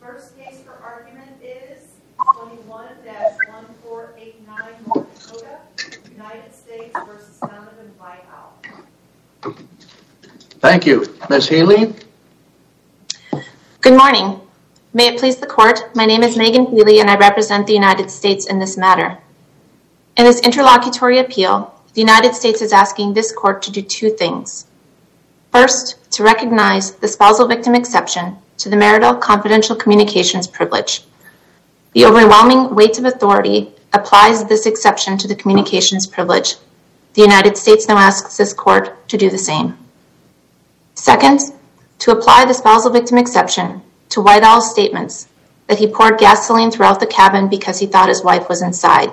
First case for argument is 21-1489 North Dakota, United States v. Donavan Whiteowl. Thank you. Ms. Healy? Good morning. May it please the court, my name is Megan Healy and I represent the United States in this matter. In this interlocutory appeal, the United States is asking this court to do two things. First, to recognize the spousal victim exception to the marital confidential communications privilege. The overwhelming weight of authority applies this exception to the communications privilege. The United States now asks this court to do the same. Second, to apply the spousal victim exception to White Owl's statements that he poured gasoline throughout the cabin because he thought his wife was inside.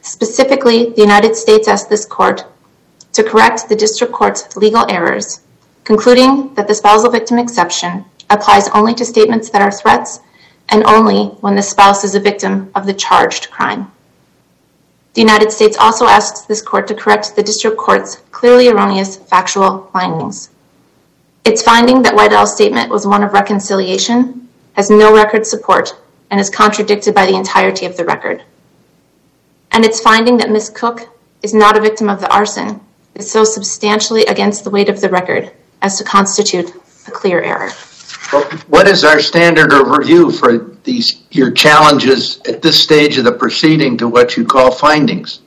Specifically, the United States asked this court to correct the district court's legal errors, concluding that the spousal victim exception applies only to statements that are threats and only when the spouse is a victim of the charged crime. The United States also asks this court to correct the district court's clearly erroneous factual findings. Its finding that White Owl's statement was one of reconciliation has no record support and is contradicted by the entirety of the record. And its finding that Ms. Cook is not a victim of the arson is so substantially against the weight of the record as to constitute a clear error. What is our standard of review for these your challenges at this stage of the proceeding to what you call findings?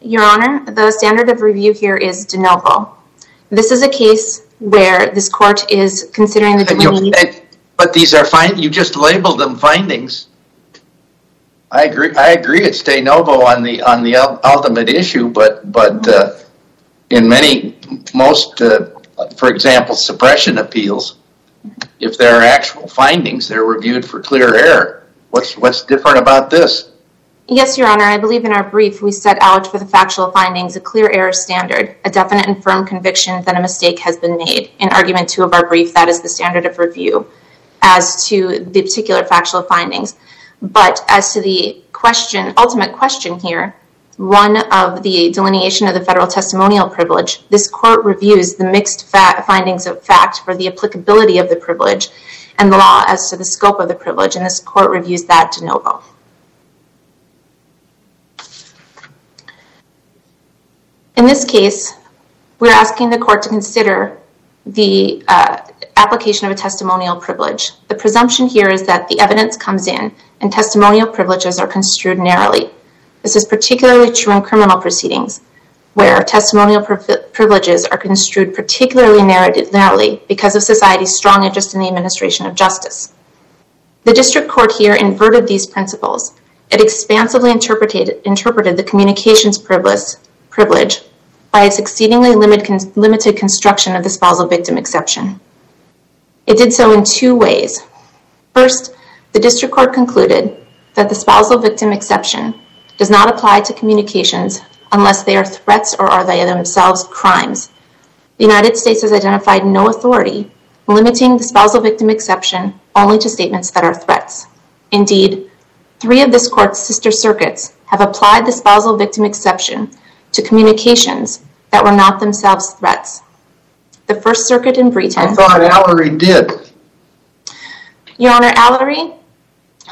Your Honor, the standard of review here is de novo. This is a case where this court is considering the... But these are findings, you just labeled them findings. I agree i agree it's de novo on the on the ultimate issue, but uh, in many, most, uh, for example, suppression appeals, if there are actual findings, they're reviewed for clear error. What's what's different about this? Yes, Your Honor, I believe in our brief we set out for the factual findings a clear error standard, a definite and firm conviction that a mistake has been made. In argument two of our brief, that is the standard of review as to the particular factual findings. But as to the question, ultimate question here, one of the delineation of the federal testimonial privilege, this court reviews the mixed findings of fact for the applicability of the privilege and the law as to the scope of the privilege, and this court reviews that de novo. In this case, we're asking the court to consider the uh, application of a testimonial privilege. The presumption here is that the evidence comes in and testimonial privileges are construed narrowly. This is particularly true in criminal proceedings where testimonial privileges are construed particularly narrowly because of society's strong interest in the administration of justice. The district court here inverted these principles. It expansively interpreted interpreted the communications privilege by its exceedingly limited construction of the spousal victim exception. It did so in two ways. First, the district court concluded that the spousal victim exception does not apply to communications unless they are threats or are they themselves crimes. The United States has identified no authority limiting the spousal victim exception only to statements that are threats. Indeed, three of this court's sister circuits have applied the spousal victim exception to communications that were not themselves threats. The First Circuit in Breton... I thought Allery did. Your Honor, Allery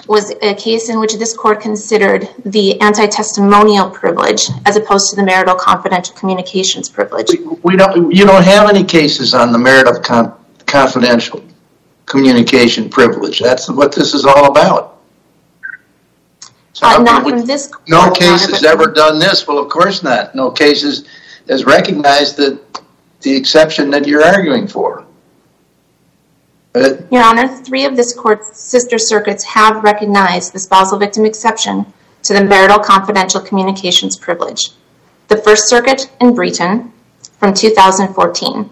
was a case in which this court considered the anti-testimonial privilege as opposed to the marital confidential communications privilege. We don't, You don't have any cases on the marital confidential communication privilege. That's what this is all about. No case has ever done this. Well, of course not. No case has recognized the exception that you're arguing for. Your Honor, three of this court's sister circuits have recognized the spousal victim exception to the marital confidential communications privilege. The First Circuit in Breton from 2014.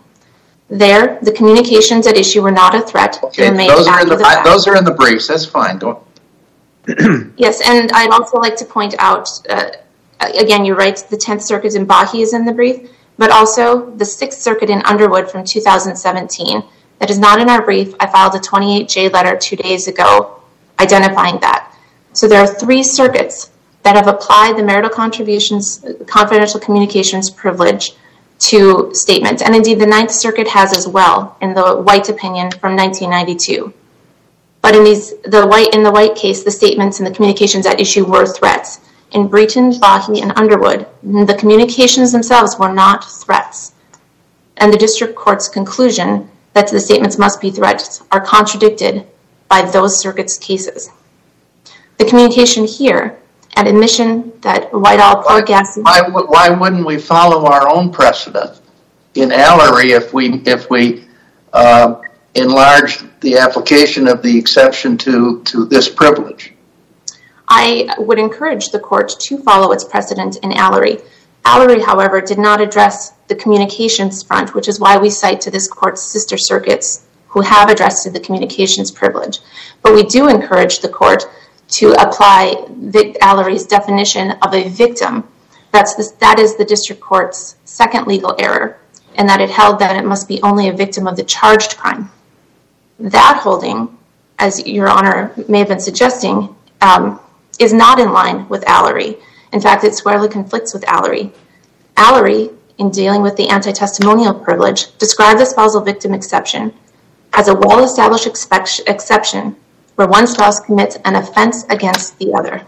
There, the communications at issue were not a threat. Those are in the briefs. That's fine. Yes, and I'd also like to point out, uh, again, you're right, the Tenth Circuit in Bahe is in the brief, but also the Sixth Circuit in Underwood from 2017. That is not in our brief. I filed a 28-J letter two days ago identifying that. So there are three circuits that have applied the marital contributions, confidential communications privilege to statements. And indeed, the Ninth Circuit has as well in the White opinion from 1992. But in these, the White in the White case, the statements and the communications at issue were threats. In Breton, Bahe, and Underwood, the communications themselves were not threats. And the district court's conclusion that the statements must be threats are contradicted by those circuits' cases. The communication here, an admission that White Owl poured gas... Why why wouldn't we follow our own precedent in Allery if we if we uh, enlarge the application of the exception to to this privilege? I would encourage the court to follow its precedent in Allery. Allery, however, did not address the communications front, which is why we cite to this court's sister circuits who have addressed the communications privilege. But we do encourage the court to apply Allery's definition of a victim. That is the district court's second legal error, and that it held that it must be only a victim of the charged crime. That holding, as your honor may have been suggesting, um, is not in line with Allery. In fact, it squarely conflicts with Allery. Allery, in dealing with the anti-testimonial privilege, described the spousal victim exception as a well-established exception where one spouse commits an offense against the other.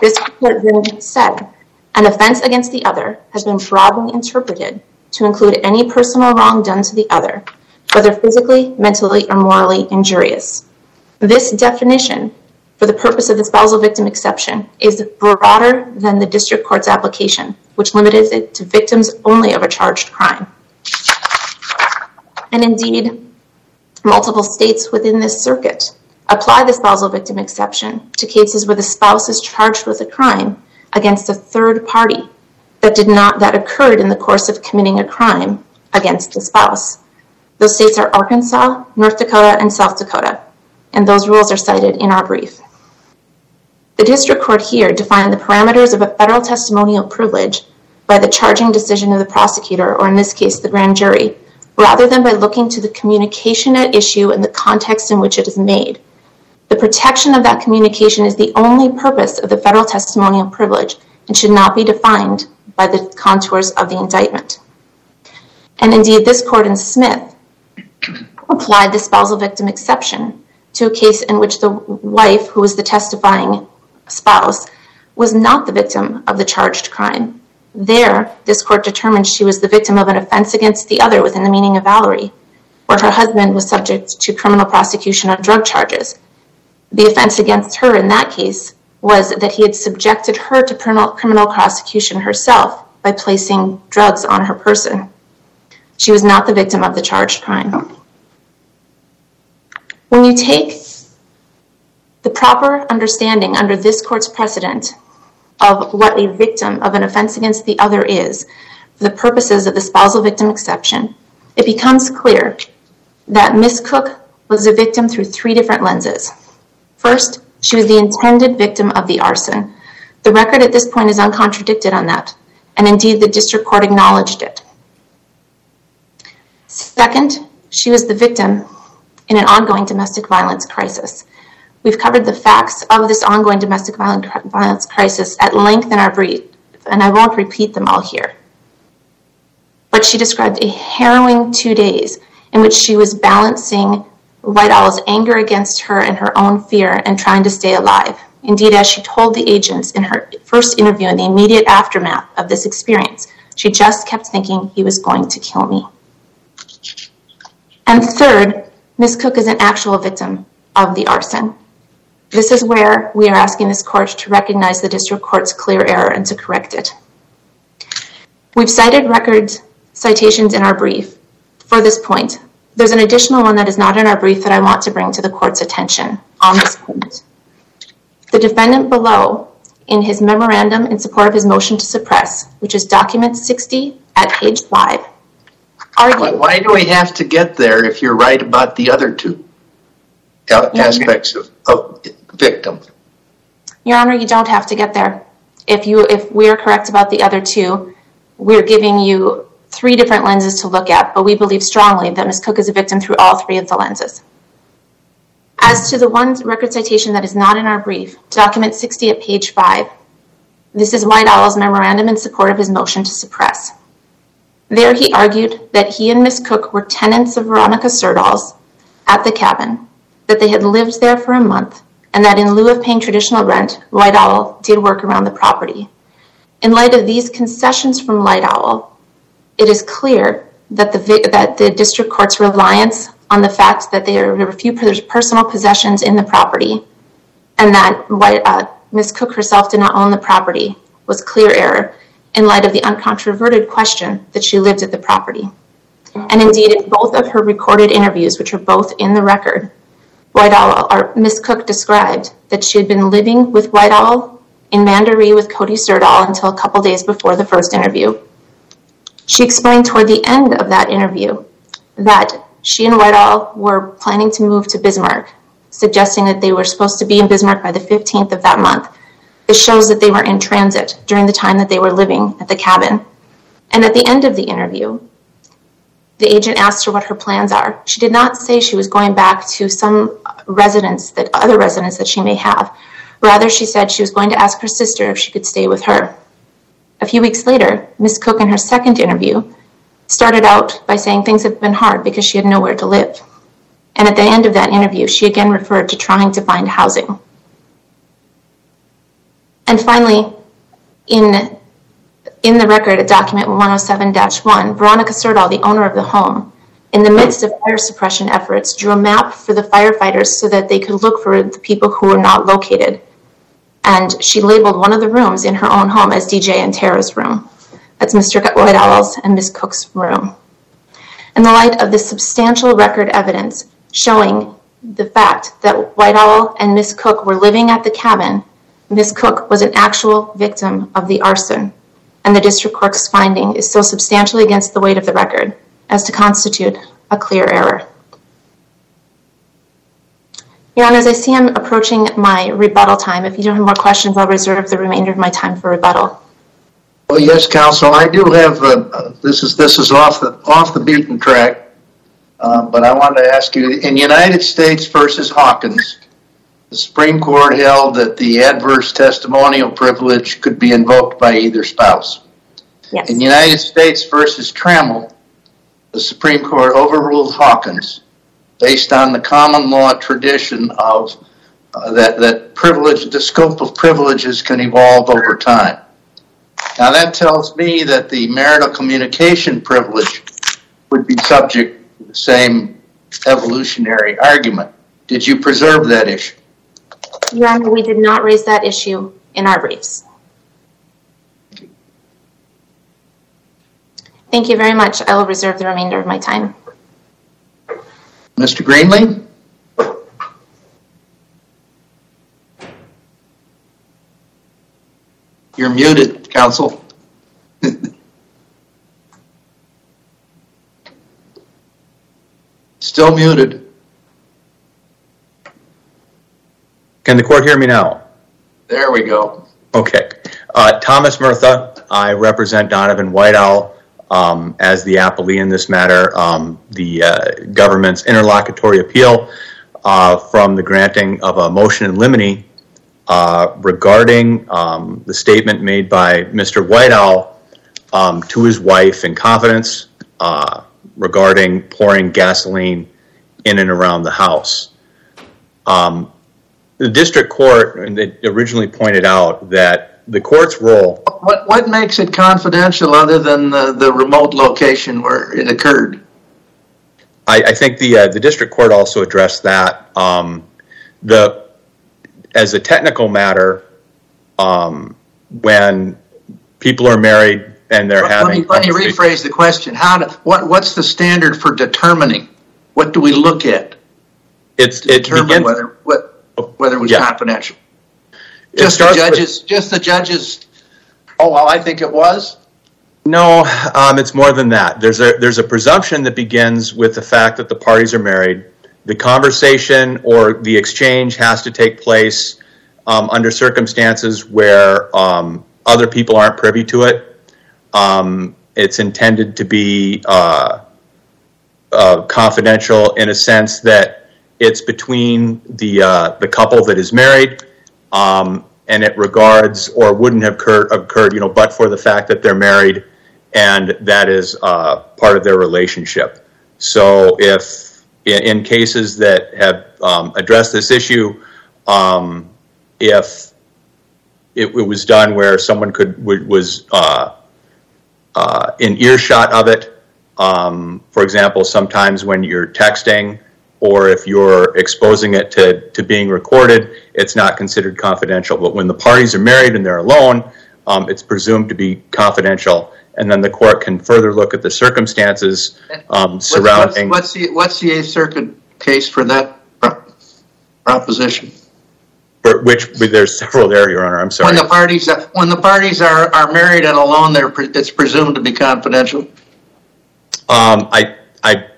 This court then said, an offense against the other has been broadly interpreted to include any personal wrong done to the other, whether physically, mentally, or morally injurious. This definition, for the purpose of the spousal victim exception, is broader than the district court's application, which limited it to victims only of a charged crime. And indeed, multiple states within this circuit apply the spousal victim exception to cases where the spouse is charged with a crime against a third party that did not that occurred in the course of committing a crime against the spouse. Those states are Arkansas, North Dakota, and South Dakota, and those rules are cited in our brief. The district court here defined the parameters of a federal testimonial privilege by the charging decision of the prosecutor, or in this case, the grand jury, rather than by looking to the communication at issue and the context in which it is made. The protection of that communication is the only purpose of the federal testimonial privilege and should not be defined by the contours of the indictment. And indeed, this court in Smith applied the spousal victim exception to a case in which the wife, who was the testifying spouse, was not the victim of the charged crime. There, this court determined she was the victim of an offense against the other within the meaning of Allery, where her husband was subject to criminal prosecution on drug charges. The offense against her in that case was that he had subjected her to criminal prosecution herself by placing drugs on her person. She was not the victim of the charged crime. When you take the proper understanding under this court's precedent of what a victim of an offense against the other is for the purposes of the spousal victim exception, it becomes clear that Ms. Cook was a victim through three different lenses. First, she was the intended victim of the arson. The record at this point is uncontradicted on that, and indeed, the district court acknowledged it. Second, she was the victim in an ongoing domestic violence crisis. We've covered the facts of this ongoing domestic violence crisis at length in our brief, and I won't repeat them all here. But she described a harrowing two days in which she was balancing White Owl's anger against her and her own fear and trying to stay alive. Indeed, as she told the agents in her first interview in the immediate aftermath of this experience, she just kept thinking he was going to kill me. And third, Ms. Cook is an actual victim of the arson. This is where we are asking this court to recognize the district court's clear error and to correct it. We've cited record citations in our brief for this point. There's an additional one that is not in our brief that I want to bring to the court's attention on this point. The defendant below, in his memorandum in support of his motion to suppress, which is document 60 at page 5, argued... Why do we have to get there if you're right about the other two aspects of victim? Your Honor, you don't have to get there. If you if we are correct about the other two, we're giving you three different lenses to look at, but we believe strongly that Ms. Cook is a victim through all three of the lenses. As to the one record citation that is not in our brief, document 60 at page 5, this is White Owl's memorandum in support of his motion to suppress. There he argued that he and Ms. Cook were tenants of Veronica Serdal's at the cabin, that they had lived there for a month and that in lieu of paying traditional rent, White Owl did work around the property. In light of these concessions from White Owl, it is clear that the district court's reliance on the fact that there were a few personal possessions in the property and that uh, Ms. Cook herself did not own the property was clear error in light of the uncontroverted question that she lived at the property. And indeed, in both of her recorded interviews, which are both in the record, Ms. Cook described that she had been living with White Owl in Mandaree with Cody Serdal until a couple days before the first interview. She explained toward the end of that interview that she and White Owl were planning to move to Bismarck, suggesting that they were supposed to be in Bismarck by the 15th of that month. This shows that they were in transit during the time that they were living at the cabin. And at the end of the interview, the agent asked her what her plans are. She did not say she was going back to some residence, that other residence that she may have. Rather, she said she was going to ask her sister if she could stay with her. A few weeks later, Ms. Cook in her second interview started out by saying things have been hard because she had nowhere to live. And at the end of that interview, she again referred to trying to find housing. And finally, in the record at document 107-1, Veronica Serdal, the owner of the home, in the midst of fire suppression efforts, drew a map for the firefighters so that they could look for the people who were not located. And she labeled one of the rooms in her own home as DJ and Tara's room. That's Mr. White Owl's and Ms. Cook's room. In the light of the substantial record evidence showing the fact that White Owl and Ms. Cook were living at the cabin, Ms. Cook was an actual victim of the arson. And the district court's finding is so substantially against the weight of the record as to constitute a clear error. Your Honor, as I see I'm approaching my rebuttal time, if you don't have more questions, I'll reserve the remainder of my time for rebuttal. Well, yes, counsel. I do have, uh, this is this is off the off the beaten track, uh, but I wanted to ask you, in United States versus Hawkins, the Supreme Court held that the adverse testimonial privilege could be invoked by either spouse. In United States versus Trammel, the Supreme Court overruled Hawkins based on the common law tradition of uh, that that privilege, the scope of privileges can evolve over time. Now, that tells me that the marital communication privilege would be subject to the same evolutionary argument. Did you preserve that issue? Your Honor, we did not raise that issue in our briefs. Thank you very much. I will reserve the remainder of my time. Mr. Greenlee? You're muted, counsel. Still muted. Can the court hear me now? There we go. Okay. Uh, Thomas Murtha. I represent Donavan White Owl um, as the appellee in this matter. Um, the uh, government's interlocutory appeal uh, from the granting of a motion in limine regarding um, the statement made by Mr. White Owl to his wife in confidence regarding pouring gasoline in and around the house. The district court originally pointed out that the court's role... What makes it confidential other than the remote location where it occurred? I think uh, the district court also addressed that. Um, as a technical matter, um, when people are married and they're having... Let me rephrase the question. What's the standard for determining? What do we look at determine whether it was confidential? Just the judges... Just the judges. Oh, well, I think it was? No, um, it's more than that. There's a presumption that begins with the fact that the parties are married. The conversation or the exchange has to take place um, under circumstances where um, other people aren't privy to it. It's intended to be uh, uh, confidential in a sense that it's between the the couple that is married and it regards or wouldn't have occurred you know, but for the fact that they're married and that is part of their relationship. So if in, in cases that have um, addressed this issue, um, if it, it was done where someone could was uh, uh, in earshot of it. Um, for example, sometimes when you're texting or if you're exposing it to, to being recorded, it's not considered confidential. But when the parties are married and they're alone, um, it's presumed to be confidential. And then the court can further look at the circumstances um, surrounding. What's, what's, the what's the Eighth Circuit case for that proposition? For which there's several there, Your Honor. I'm sorry. When the parties when the parties are, are married and alone, they're it's presumed to be confidential. Um, I I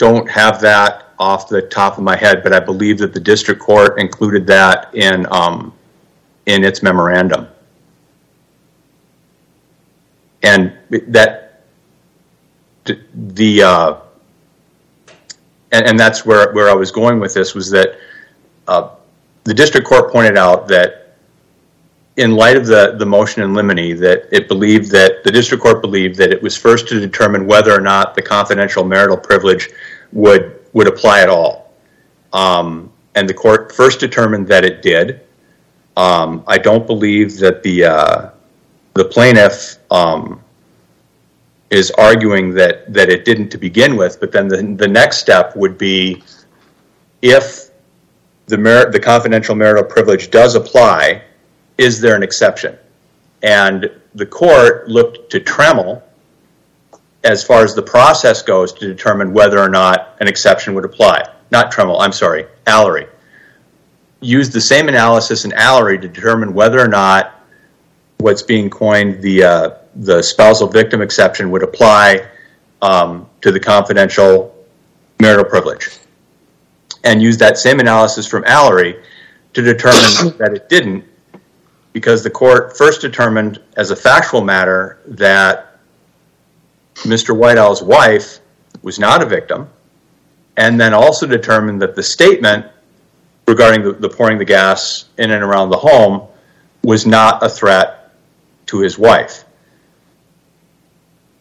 don't have that off the top of my head, but I believe that the district court included that in um, in its memorandum, and that the uh, and, that's where where I was going with this was that. Uh, the district court pointed out that in light of the, the motion in limine that it believed that the district court believed that it was first to determine whether or not the confidential marital privilege would would apply at all. Um, and the court first determined that it did. Um, I don't believe that the uh, the plaintiff um, is arguing that that it didn't to begin with, but then the, next step would be if the, mar- the confidential marital privilege does apply, is there an exception? And the court looked to Trammel as far as the process goes to determine whether or not an exception would apply. Not Trammel, I'm sorry, Allery. Used the same analysis in Allery to determine whether or not what's being coined the uh, the spousal victim exception would apply um, to the confidential marital privilege and used that same analysis from Allery to determine that it didn't because the court first determined as a factual matter that Mr. White Owl's wife was not a victim and then also determined that the statement regarding the, pouring the gas in and around the home was not a threat to his wife.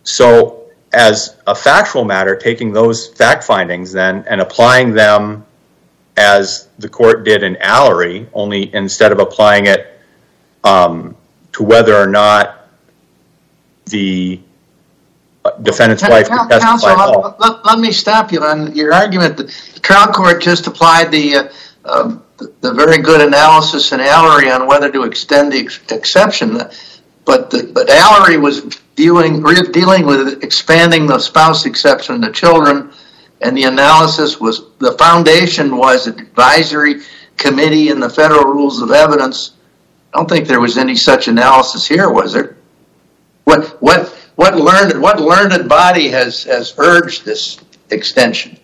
So as a factual matter, taking those fact findings then and applying them as the court did in Allery, only instead of applying it um, to whether or not the defendant's wife could testify at all. Let, me stop you on your argument. The trial court just applied the, uh, the very good analysis in Allery on whether to extend the exception. But, the, but Allery was viewing, dealing with expanding the spouse exception to children and the analysis was the foundation was an advisory committee in the federal rules of evidence. I don't think there was any such analysis here, was there? What what learned what learned body has has urged this extension?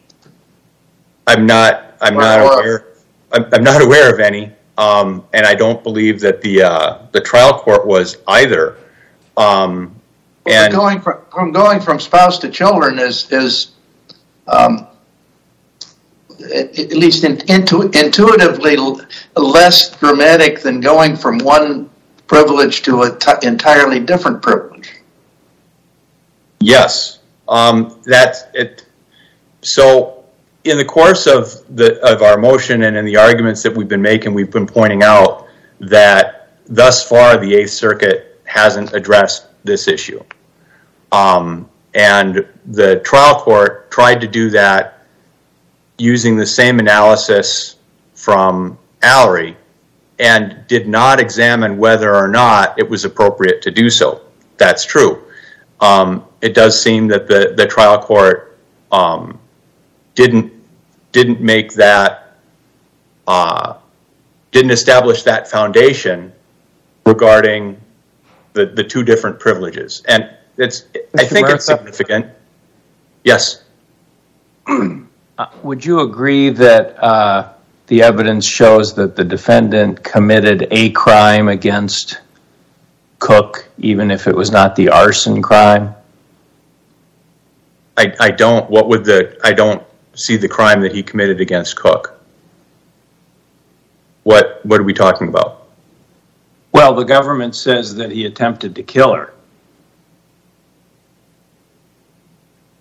I'm not I'm not aware I'm, I'm not aware of any, um, and I don't believe that the uh, the trial court was either. Um, and going from, from going from spouse to children is is um, at, at least in, intu- intuitively less dramatic than going from one privilege to an t- entirely different privilege. Yes, um, that's it. So, in the course of the of our motion and in the arguments that we've been making, we've been pointing out that thus far the Eighth Circuit hasn't addressed this issue. Um, and the trial court tried to do that using the same analysis from Allery and did not examine whether or not it was appropriate to do so. That's true. It does seem that the, the trial court um, didn't didn't make that uh, didn't establish that foundation regarding the, the two different privileges. And it's, I think it's significant. Yes. Uh, would you agree that uh, the evidence shows that the defendant committed a crime against Cook, even if it was not the arson crime? I, I don't. What would the? I don't see the crime that he committed against Cook. What What are we talking about? Well, the government says that he attempted to kill her.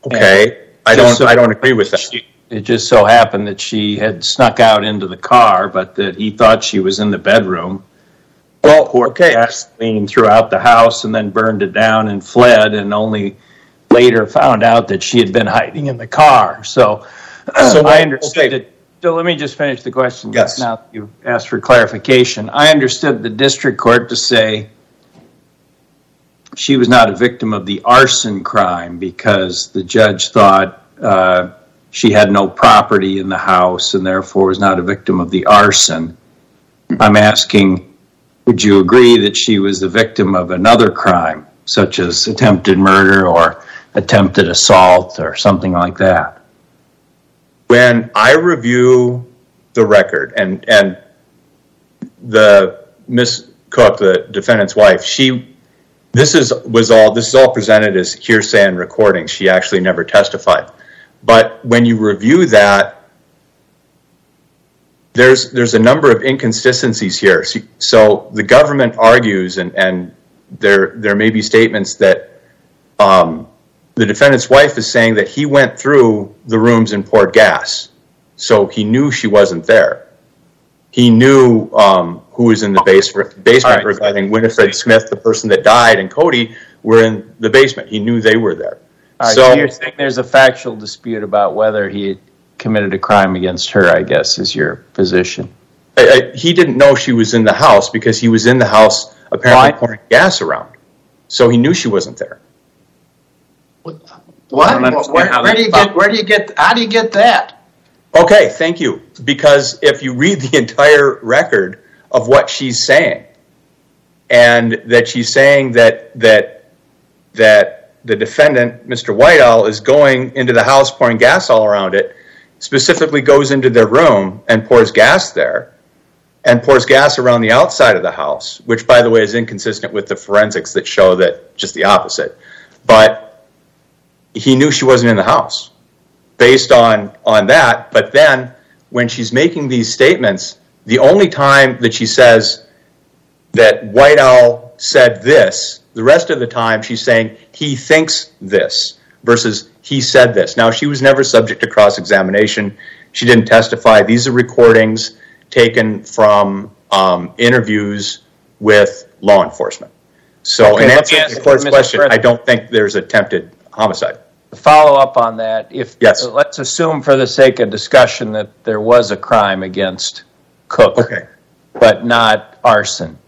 Okay, I don't. I don't agree with that. it just so happened that she had snuck out into the car, but that he thought she was in the bedroom. Well, okay, gasoline throughout the house and then burned it down and fled and only later found out that she had been hiding in the car. So, So, I understood it. So let me just finish the question. Yes. Now you asked for clarification. I understood the district court to say she was not a victim of the arson crime because the judge thought uh, she had no property in the house and therefore was not a victim of the arson. I'm asking, would you agree that she was the victim of another crime, such as attempted murder or attempted assault or something like that? when I review the record and the Miss Cook, the defendant's wife, she this is was all this is all presented as hearsay and recording. She actually never testified. But when you review that, there's a number of inconsistencies here. So, the government argues, and and there there may be statements that um, the defendant's wife is saying that he went through the rooms and poured gas, so he knew she wasn't there. He knew um, who was in the base, basement right. regarding Winifred Smith, the person that died, and Cody were in the basement. He knew they were there. So- you're saying there's a factual dispute about whether he committed a crime against her, I guess, is your position. He didn't know she was in the house because he was in the house apparently pouring gas around. So he knew she wasn't there. What? Where, where do you get, where do you get, how do you get that? Okay, thank you. Because if you read the entire record of what she's saying, and that she's saying that that that the defendant, Mr. White Owl, is going into the house pouring gas all around it, specifically goes into their room and pours gas there, and pours gas around the outside of the house, which by the way is inconsistent with the forensics that show that just the opposite. But he knew she wasn't in the house based on on that. But then when she's making these statements the only time that she says that White Owl said this the rest of the time she's saying he thinks this versus he said this. Now she was never subject to cross-examination. She didn't testify. These are recordings taken from um, interviews with law enforcement. So in let answer to the court's question i don't think there's attempted homicide follow up on that, if Yes. let's assume for the sake of discussion that there was a crime against Cook, but not arson.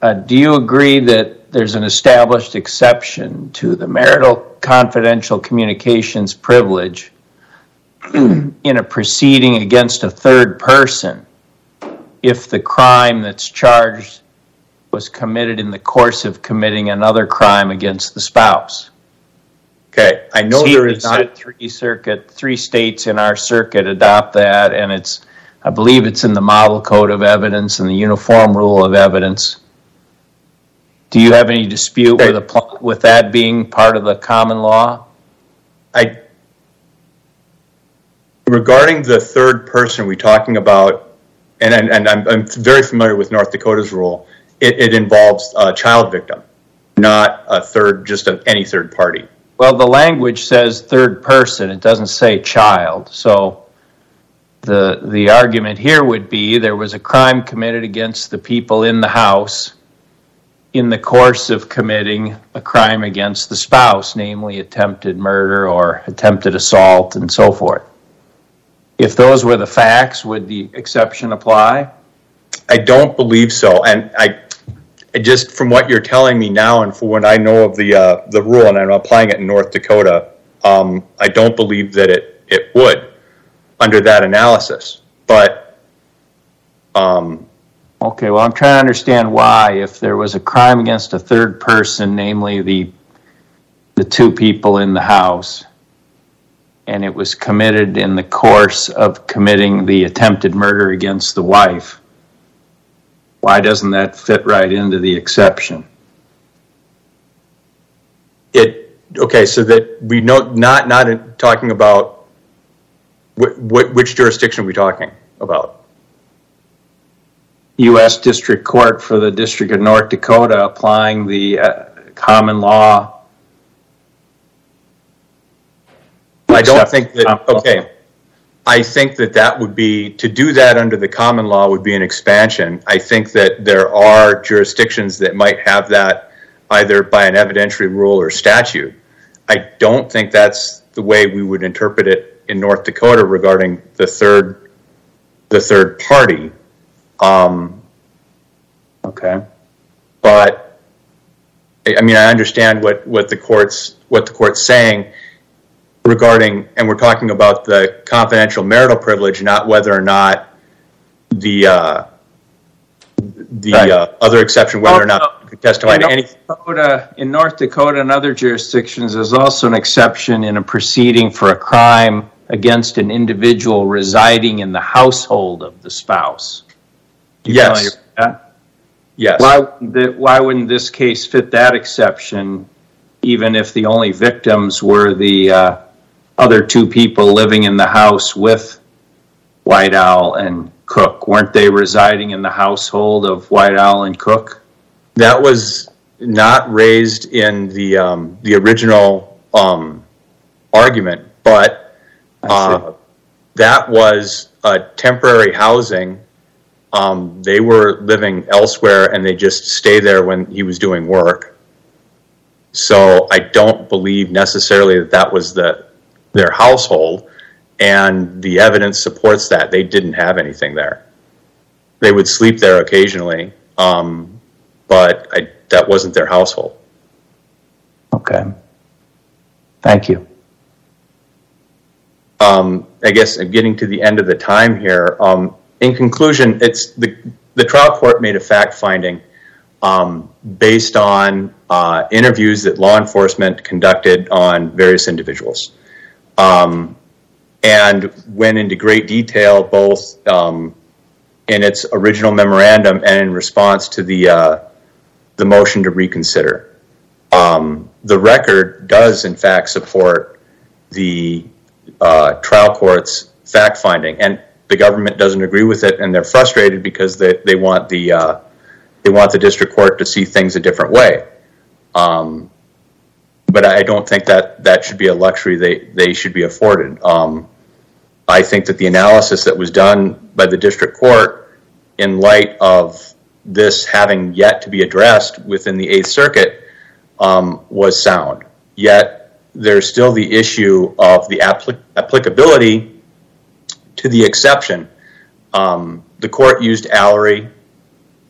Uh, do you agree that there's an established exception to the marital confidential communications privilege in a proceeding against a third person if the crime that's charged was committed in the course of committing another crime against the spouse? Okay, I know there is not, Three circuit, three states in our circuit adopt that, and it's, I believe it's in the model code of evidence and the uniform rule of evidence. Do you have any dispute with, that being part of the common law? I, regarding the third person we're talking about, and, I'm, I'm very familiar with North Dakota's rule, it, it involves a child victim, not a third, just a, any third party. Well, the language says third person, it doesn't say child, so the, the argument here would be there was a crime committed against the people in the house in the course of committing a crime against the spouse, namely attempted murder or attempted assault and so forth. If those were the facts, would the exception apply? I don't believe so, and I, just from what you're telling me now, and for what I know of the uh, the rule, and I'm applying it in North Dakota, um, I don't believe that it it would under that analysis. But um, Okay, well, I'm trying to understand why, if there was a crime against a third person, namely the, the two people in the house, and it was committed in the course of committing the attempted murder against the wife, why doesn't that fit right into the exception? it okay, so that we know not not in- talking about wh- wh- which jurisdiction are we talking about? U.S. District Court for the District of North Dakota applying the uh, common law. I don't think that um, okay. I think that that would be, to do that under the common law would be an expansion. I think that there are jurisdictions that might have that either by an evidentiary rule or statute. I don't think that's the way we would interpret it in North Dakota regarding the third, the third party. Um, Okay. but I mean, I understand what, what the court's, what the court's saying regarding, and we're talking about the confidential marital privilege, not whether or not the, uh, the Right. uh, other exception, whether or not testify to In any, North Dakota- In North Dakota and other jurisdictions, there's also an exception in a proceeding for a crime against an individual residing in the household of the spouse. Yes, yes. Why, wouldn't why wouldn't this case fit that exception, even if the only victims were the uh, other two people living in the house with White Owl and Cook? Weren't they residing in the household of White Owl and Cook? That was not raised in the, um, the original, um, argument, but, uh, that was a temporary housing. Um, they were living elsewhere and they just stay there when he was doing work. So I don't believe necessarily that that was the, their household. And the evidence supports that. They didn't have anything there. They would sleep there occasionally. Um, but I, that wasn't their household. Okay. Thank you. Um, I guess I'm getting to the end of the time here. Um, in conclusion, it's the, the trial court made a fact finding um, based on uh, interviews that law enforcement conducted on various individuals. Um, and went into great detail both um, in its original memorandum and in response to the, uh, the motion to reconsider. Um, the record does, in fact, support the uh, trial court's fact finding, and the government doesn't agree with it, and they're frustrated because they want the uh, they want the district court to see things a different way. But I don't think that that should be a luxury they they should be afforded. Um, I think that the analysis that was done by the district court, in light of this having yet to be addressed within the Eighth Circuit, um, was sound. Yet there's still the issue of the applic- applicability to the exception. Um, the court used Allery.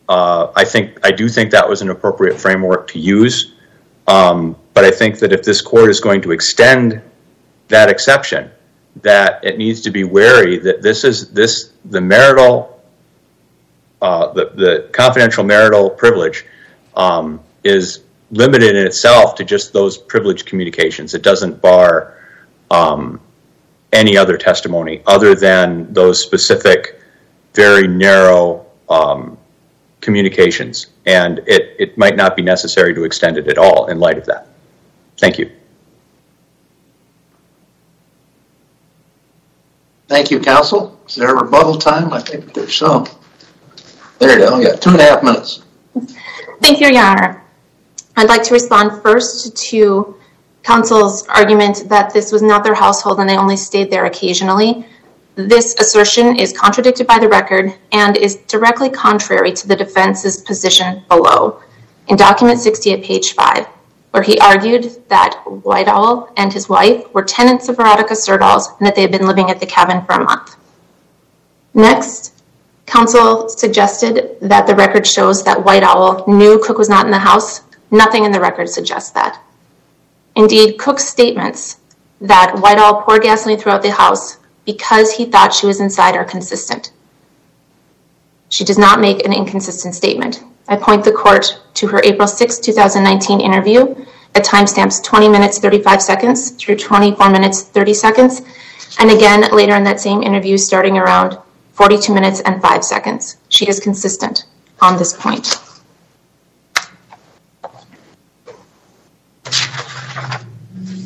Uh, I think I do think that was an appropriate framework to use, but I think that if this court is going to extend that exception, that it needs to be wary that this is this the marital, uh, the confidential marital privilege um, is limited in itself to just those privileged communications. It doesn't bar um, any other testimony other than those specific, very narrow um, communications. And it might not be necessary to extend it at all in light of that. Thank you. Thank you, counsel. Is there a rebuttal time? I think there's some. There you go, yeah, two and a half minutes. Thank you, Your Honor. I'd like to respond first to counsel's argument that this was not their household and they only stayed there occasionally. This assertion is contradicted by the record and is directly contrary to the defense's position below. In document 60 at page 5, where he argued that White Owl and his wife were tenants of Veronica Serdals and that they had been living at the cabin for a month. Next, counsel suggested that the record shows that White Owl knew Cook was not in the house. Nothing in the record suggests that. Indeed, Cook's statements that White Owl poured gasoline throughout the house because he thought she was inside are consistent. She does not make an inconsistent statement. I point the court to her April 6, 2019 interview at timestamps 20 minutes 35 seconds through 24 minutes 30 seconds, and again later in that same interview starting around 42 minutes and 5 seconds. She is consistent on this point.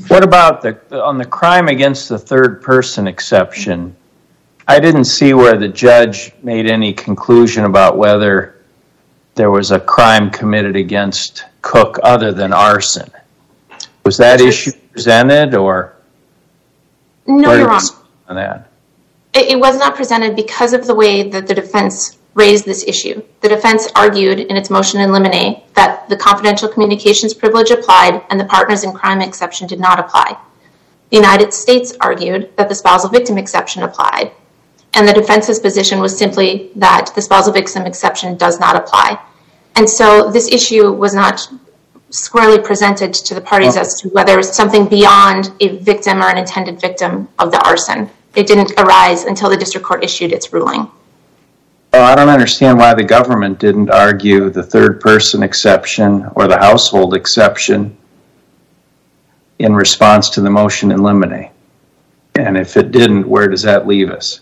What about the, on the crime against the third person exception? I didn't see where the judge made any conclusion about whether there was a crime committed against Cook other than arson. Was that issue presented or? No, where Your did Honor. it that? It was not presented because of the way that the defense raised this issue. The defense argued in its motion in limine that the confidential communications privilege applied and the partners in crime exception did not apply. The United States argued that the spousal victim exception applied, and the defense's position was simply that the spousal victim exception does not apply. And so this issue was not squarely presented to the parties as to whether it was something beyond a victim or an intended victim of the arson. It didn't arise until the district court issued its ruling. Well, I don't understand why the government didn't argue the third person exception or the household exception in response to the motion in limine. And if it didn't, where does that leave us?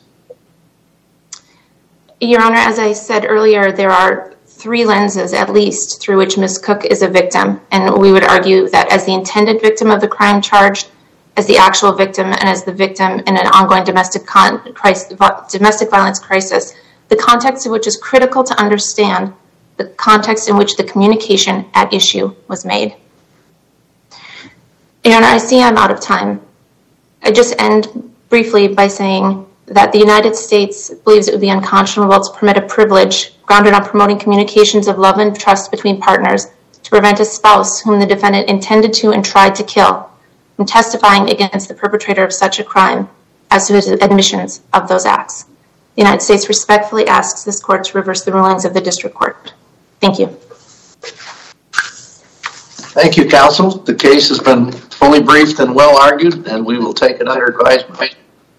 Your Honor, as I said earlier, there are three lenses at least through which Ms. Cook is a victim. And we would argue that as the intended victim of the crime charged, as the actual victim, and as the victim in an ongoing domestic domestic violence crisis, the context of which is critical to understand the context in which the communication at issue was made. Your Honor, I see I'm out of time. I just end briefly by saying that the United States believes it would be unconscionable to permit a privilege grounded on promoting communications of love and trust between partners to prevent a spouse whom the defendant intended to and tried to kill from testifying against the perpetrator of such a crime as to his admissions of those acts. The United States respectfully asks this court to reverse the rulings of the district court. Thank you. Thank you, counsel. The case has been fully briefed and well argued, and we will take it under advisement.